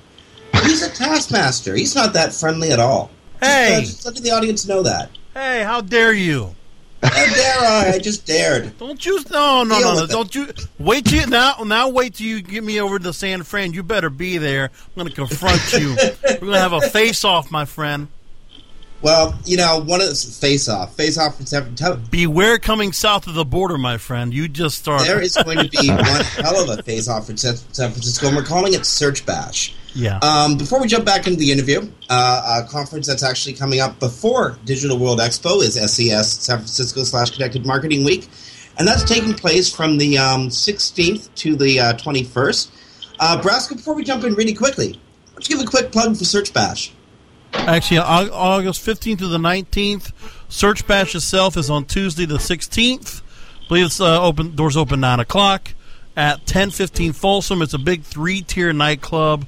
He's a taskmaster. He's not that friendly at all. Hey, just, uh, letting the audience know that. Hey, how dare you? How dare I? I just dared. Don't you? No, no, Deal no, no. Don't you? Wait till you, now. Now wait till you get me over to San Fran. You better be there. I'm going to confront you. We're going to have a face off, my friend. Well, you know, one of the face off, face off from San Francisco. Beware coming south of the border, my friend. You just started. There is going to be one hell of a face off from San Francisco, and we're calling it Search Bash. Yeah. Um, before we jump back into the interview, uh, a conference that's actually coming up before Digital World Expo is SES San Francisco slash Connected Marketing Week, and that's taking place from the um, 16th to the uh, 21st. Uh, Brasco, before we jump in really quickly, you give a quick plug for Search Bash? Actually, August 15th to the 19th. Search Bash itself is on Tuesday the 16th. I believe it's uh, open. Doors open nine o'clock at 10:15 Folsom. It's a big three-tier nightclub.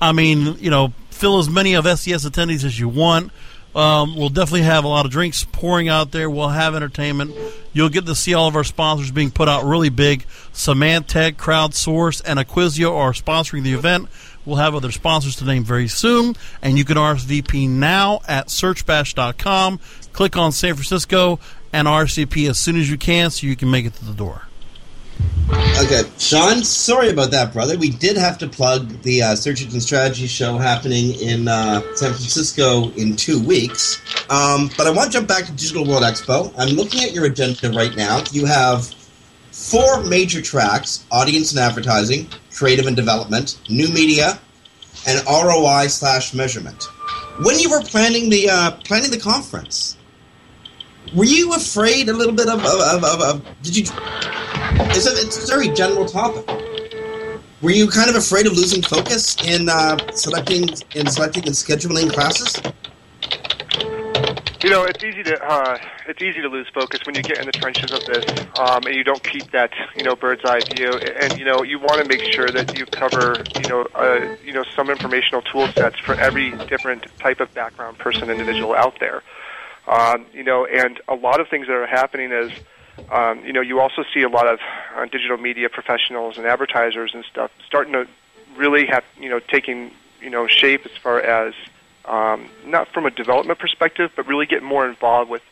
I mean, you know, fill as many of SES attendees as you want. Um, we'll definitely have a lot of drinks pouring out there. We'll have entertainment. You'll get to see all of our sponsors being put out really big. Symantec, Crowdsource, and Acquisio are sponsoring the event. We'll have other sponsors to name very soon, and you can RSVP now at searchbash.com. Click on San Francisco and RSVP as soon as you can so you can make it to the door. Okay, Sean, sorry about that, brother. We did have to plug the uh, Search Engine Strategy show happening in uh, San Francisco in two weeks. Um, but I want to jump back to Digital World Expo. I'm looking at your agenda right now. You have four major tracks audience and advertising, creative and development, new media, and ROI slash measurement. When you were planning the uh, planning the conference, were you afraid a little bit of, of, of, of, did you it's a, it's a very general topic. Were you kind of afraid of losing focus in uh, selecting in selecting and scheduling classes? You know, it's easy to uh, it's easy to lose focus when you get in the trenches of this, um, and you don't keep that you know bird's eye view. And you know, you want to make sure that you cover you know uh, you know some informational tool sets for every different type of background person individual out there. Um, you know, and a lot of things that are happening is um, you know, you also see a lot of uh, digital media professionals and advertisers and stuff starting to really have, you know, taking, you know, shape as far as um, not from a development perspective, but really get more involved with,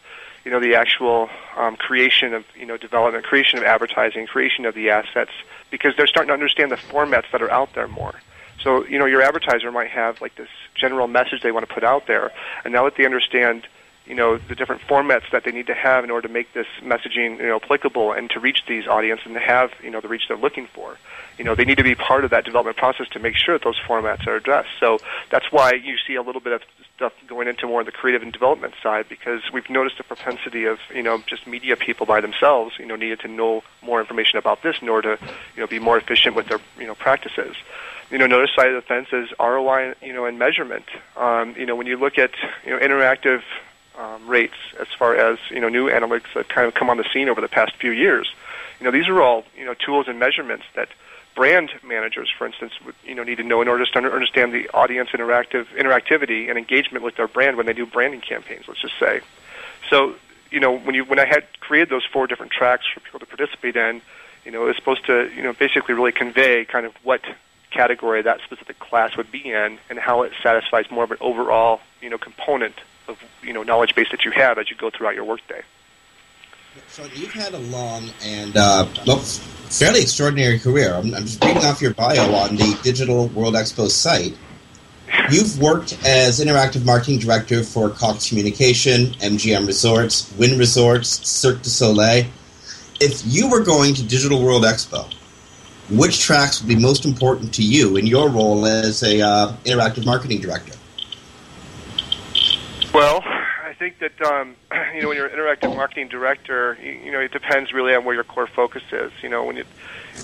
you know, the actual um, creation of, you know, development, creation of advertising, creation of the assets, because they're starting to understand the formats that are out there more. So, you know, your advertiser might have like this general message they want to put out there, and now that they understand you know the different formats that they need to have in order to make this messaging you know applicable and to reach these audience and to have you know the reach they're looking for you know they need to be part of that development process to make sure that those formats are addressed so that's why you see a little bit of stuff going into more of the creative and development side because we've noticed a propensity of you know just media people by themselves you know needed to know more information about this in order to you know be more efficient with their you know practices you know, another side of the fence is ROI, you know, and measurement. Um, you know, when you look at you know interactive um, rates as far as you know new analytics that kind of come on the scene over the past few years, you know, these are all you know tools and measurements that brand managers, for instance, would you know need to know in order to understand the audience interactive interactivity and engagement with their brand when they do branding campaigns. Let's just say. So, you know, when you when I had created those four different tracks for people to participate in, you know, it was supposed to you know basically really convey kind of what category that specific class would be in and how it satisfies more of an overall you know component of you know knowledge base that you have as you go throughout your workday. So you've had a long and uh, well, fairly extraordinary career. I'm, I'm just reading off your bio on the Digital World Expo site. You've worked as interactive marketing director for Cox Communication, MGM Resorts, Wynn Resorts, Cirque du Soleil. If you were going to Digital World Expo, which tracks would be most important to you in your role as a uh, interactive marketing director? Well, I think that um, you know when you're an interactive marketing director, you, you know it depends really on where your core focus is. You know when you,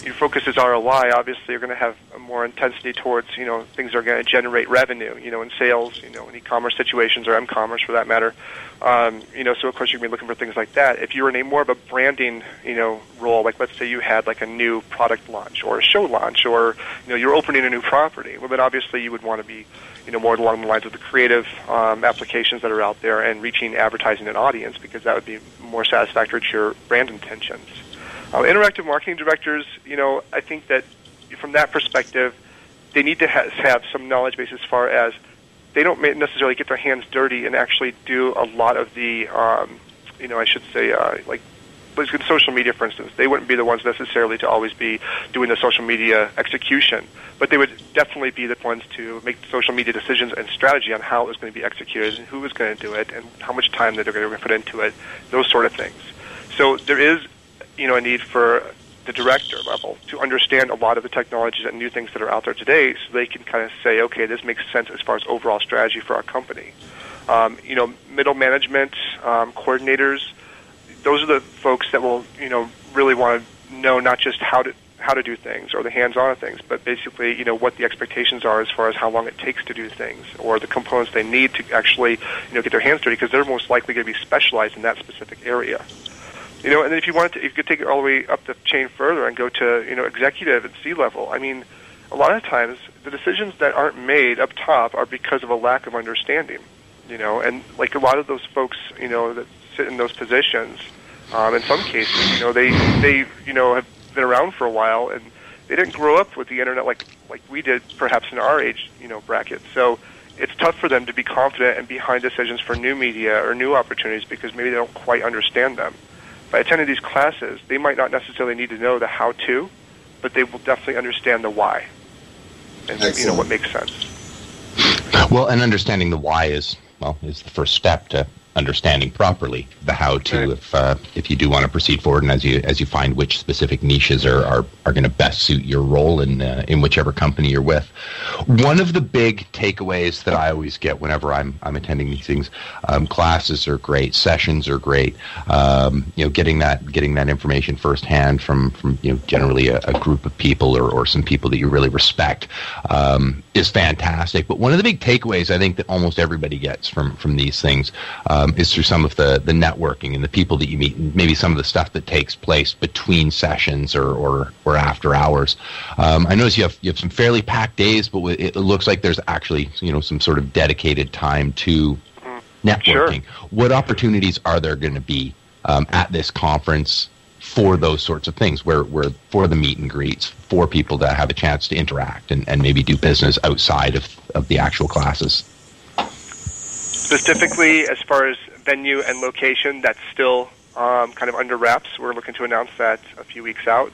your focus is ROI, obviously you're going to have more intensity towards you know things that are going to generate revenue. You know in sales, you know in e-commerce situations or m-commerce for that matter. Um, you know so of course you're going to be looking for things like that. If you're in a more of a branding you know role, like let's say you had like a new product launch or a show launch or you know you're opening a new property, well then obviously you would want to be you know, more along the lines of the creative um, applications that are out there and reaching advertising and audience because that would be more satisfactory to your brand intentions. Uh, interactive marketing directors, you know, I think that from that perspective, they need to ha- have some knowledge base as far as they don't necessarily get their hands dirty and actually do a lot of the, um, you know, I should say, uh, like with social media, for instance, they wouldn't be the ones necessarily to always be doing the social media execution, but they would definitely be the ones to make social media decisions and strategy on how it was going to be executed and who was going to do it and how much time that they're going to put into it, those sort of things. So there is, you know, a need for the director level to understand a lot of the technologies and new things that are out there today so they can kind of say, okay, this makes sense as far as overall strategy for our company. Um, you know, middle management, um, coordinators, those are the folks that will you know really want to know not just how to how to do things or the hands-on of things, but basically you know what the expectations are as far as how long it takes to do things or the components they need to actually you know get their hands dirty because they're most likely going to be specialized in that specific area. You know, and then if you wanted to, you could take it all the way up the chain further and go to you know executive and C level, I mean, a lot of times the decisions that aren't made up top are because of a lack of understanding. You know, and like a lot of those folks, you know, that sit in those positions, um, in some cases, you know, they they you know have been around for a while and they didn't grow up with the internet like like we did, perhaps in our age, you know, bracket. So it's tough for them to be confident and behind decisions for new media or new opportunities because maybe they don't quite understand them. By attending these classes, they might not necessarily need to know the how to, but they will definitely understand the why and Excellent. you know what makes sense. Well, and understanding the why is well is the first step to understanding properly the how to right. if uh, if you do want to proceed forward and as you as you find which specific niches are are, are going to best suit your role in uh, in whichever company you're with. One of the big takeaways that I always get whenever I'm I'm attending these things, um, classes are great, sessions are great. Um, you know, getting that getting that information firsthand from from you know generally a, a group of people or, or some people that you really respect um, is fantastic. But one of the big takeaways I think that almost everybody gets from from these things. Uh, um, is through some of the, the networking and the people that you meet, and maybe some of the stuff that takes place between sessions or, or, or after hours. Um, I notice you have you have some fairly packed days, but it looks like there's actually you know some sort of dedicated time to networking. Sure. What opportunities are there going to be um, at this conference for those sorts of things, where, where for the meet and greets, for people to have a chance to interact and, and maybe do business outside of, of the actual classes? Specifically, as far as venue and location, that's still um, kind of under wraps. We're looking to announce that a few weeks out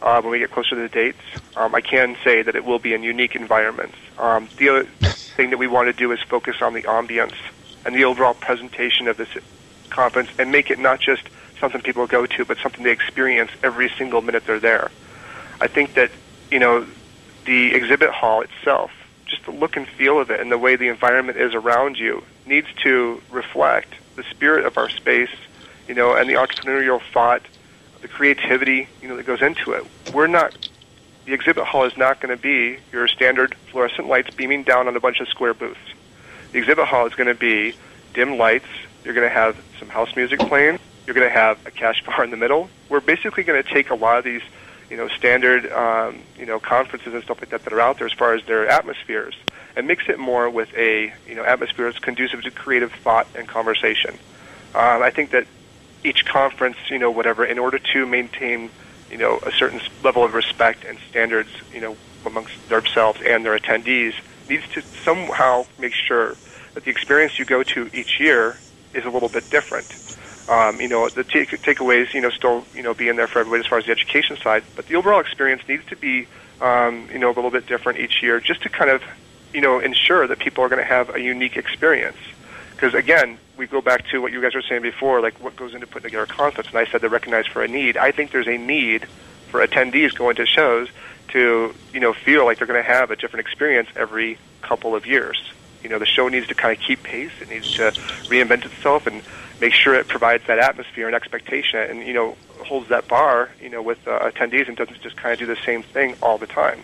uh, when we get closer to the dates. Um, I can say that it will be in unique environments. Um, the other thing that we want to do is focus on the ambience and the overall presentation of this conference and make it not just something people go to, but something they experience every single minute they're there. I think that, you know, the exhibit hall itself just the look and feel of it and the way the environment is around you needs to reflect the spirit of our space, you know, and the entrepreneurial thought, the creativity, you know, that goes into it. We're not the exhibit hall is not going to be your standard fluorescent lights beaming down on a bunch of square booths. The exhibit hall is going to be dim lights. You're going to have some house music playing. You're going to have a cash bar in the middle. We're basically going to take a lot of these, you know, standard, um, you know, conferences and stuff like that that are out there as far as their atmospheres, and mix it more with a, you know, atmosphere that's conducive to creative thought and conversation. Um, I think that each conference, you know, whatever, in order to maintain, you know, a certain level of respect and standards, you know, amongst themselves and their attendees, needs to somehow make sure that the experience you go to each year is a little bit different. Um, you know, the take- takeaways, you know, still, you know, being there for everybody as far as the education side, but the overall experience needs to be, um, you know, a little bit different each year, just to kind of, you know, ensure that people are going to have a unique experience. Because again, we go back to what you guys were saying before, like what goes into putting together conference, and I said to recognize for a need. I think there's a need for attendees going to shows to, you know, feel like they're going to have a different experience every couple of years. You know, the show needs to kind of keep pace. It needs to reinvent itself and make sure it provides that atmosphere and expectation, and you know, holds that bar, you know, with uh, attendees and doesn't just kind of do the same thing all the time.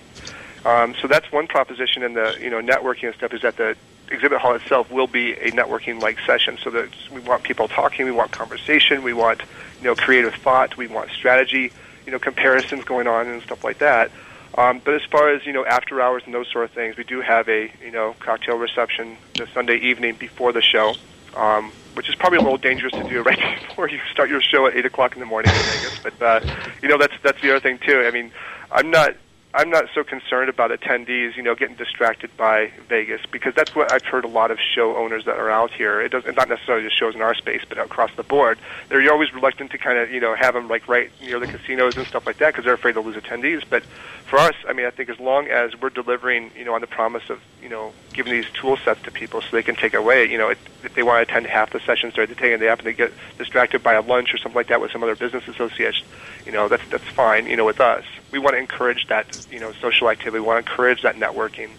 Um, so that's one proposition in the you know networking and stuff is that the exhibit hall itself will be a networking like session. So that we want people talking, we want conversation, we want you know creative thought, we want strategy, you know comparisons going on and stuff like that. Um, but as far as you know, after hours and those sort of things, we do have a you know cocktail reception the Sunday evening before the show, um, which is probably a little dangerous to do right before you start your show at eight o'clock in the morning in Vegas. But uh, you know that's that's the other thing too. I mean, I'm not I'm not so concerned about attendees, you know, getting distracted by Vegas because that's what I've heard a lot of show owners that are out here. It doesn't it's not necessarily just shows in our space, but across the board. They're always reluctant to kind of you know have them like right near the casinos and stuff like that because they're afraid to lose attendees. But for us, I mean, I think as long as we're delivering, you know, on the promise of you know giving these tool sets to people so they can take away, you know, if they want to attend half the sessions during the day and they happen to get distracted by a lunch or something like that with some other business association, you know, that's that's fine, you know, with us. We want to encourage that, you know, social activity. We want to encourage that networking.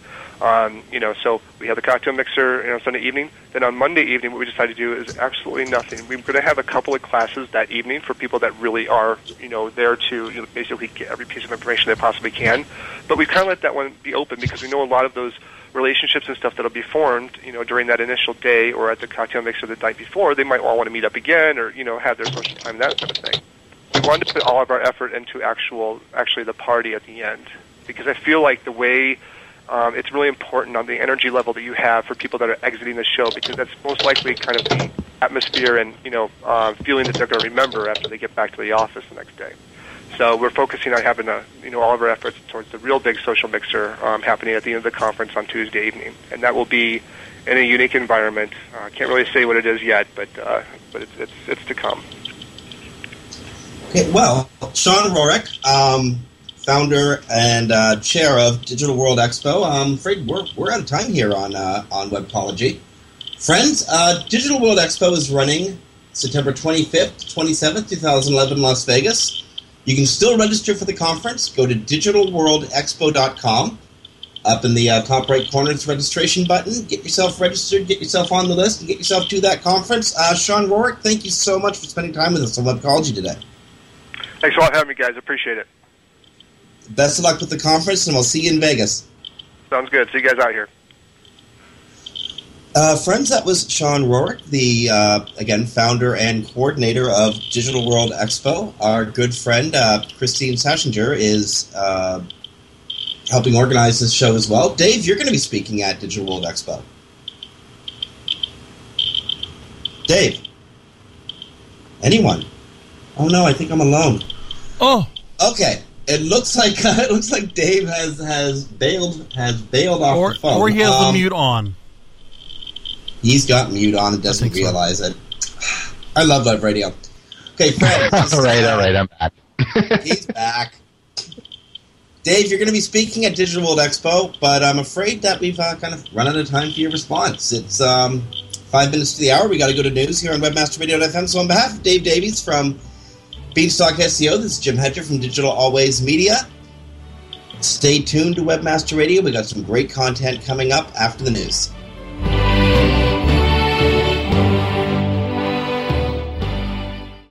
Um, you know, so we have the cocktail mixer, you know, Sunday evening. Then on Monday evening, what we decided to do is absolutely nothing. We're going to have a couple of classes that evening for people that really are, you know, there to you know, basically get every piece of information they possibly can. But we kind of let that one be open because we know a lot of those relationships and stuff that'll be formed, you know, during that initial day or at the cocktail mixer the night before. They might all want to meet up again or you know have their social time, that kind of thing. We wanted to put all of our effort into actual, actually the party at the end because I feel like the way um, it's really important on the energy level that you have for people that are exiting the show because that's most likely kind of the atmosphere and you know uh, feeling that they're going to remember after they get back to the office the next day. So we're focusing on having a, you know all of our efforts towards the real big social mixer um, happening at the end of the conference on Tuesday evening, and that will be in a unique environment. I uh, can't really say what it is yet, but uh, but it's, it's it's to come. Okay, well, Sean Rorick, um, founder and uh, chair of Digital World Expo. I'm afraid we're, we're out of time here on uh, on Webcology. Friends, uh, Digital World Expo is running September 25th, 27th, 2011, Las Vegas. You can still register for the conference. Go to digitalworldexpo.com. Up in the uh, top right corner, is registration button. Get yourself registered, get yourself on the list, and get yourself to that conference. Uh, Sean Rorick, thank you so much for spending time with us on Webcology today. Thanks a lot for having me, guys. Appreciate it. Best of luck with the conference, and we'll see you in Vegas. Sounds good. See you guys out here. Uh, friends, that was Sean Rorick, the, uh, again, founder and coordinator of Digital World Expo. Our good friend, uh, Christine Saschinger, is uh, helping organize this show as well. Dave, you're going to be speaking at Digital World Expo. Dave? Anyone? Oh no, I think I'm alone. Oh. Okay. It looks like it looks like Dave has has bailed has bailed off or, the phone. Or he has um, the mute on. He's got mute on and doesn't realize so. it. I love live radio. Okay, Fred. all right, all right, I'm back. he's back. Dave, you're going to be speaking at Digital World Expo, but I'm afraid that we've uh, kind of run out of time for your response. It's um, five minutes to the hour. We got to go to news here on WebmasterRadio.fm. So, on behalf of Dave Davies from Beanstalk SEO, this is Jim Hedger from Digital Always Media. Stay tuned to Webmaster Radio. We got some great content coming up after the news.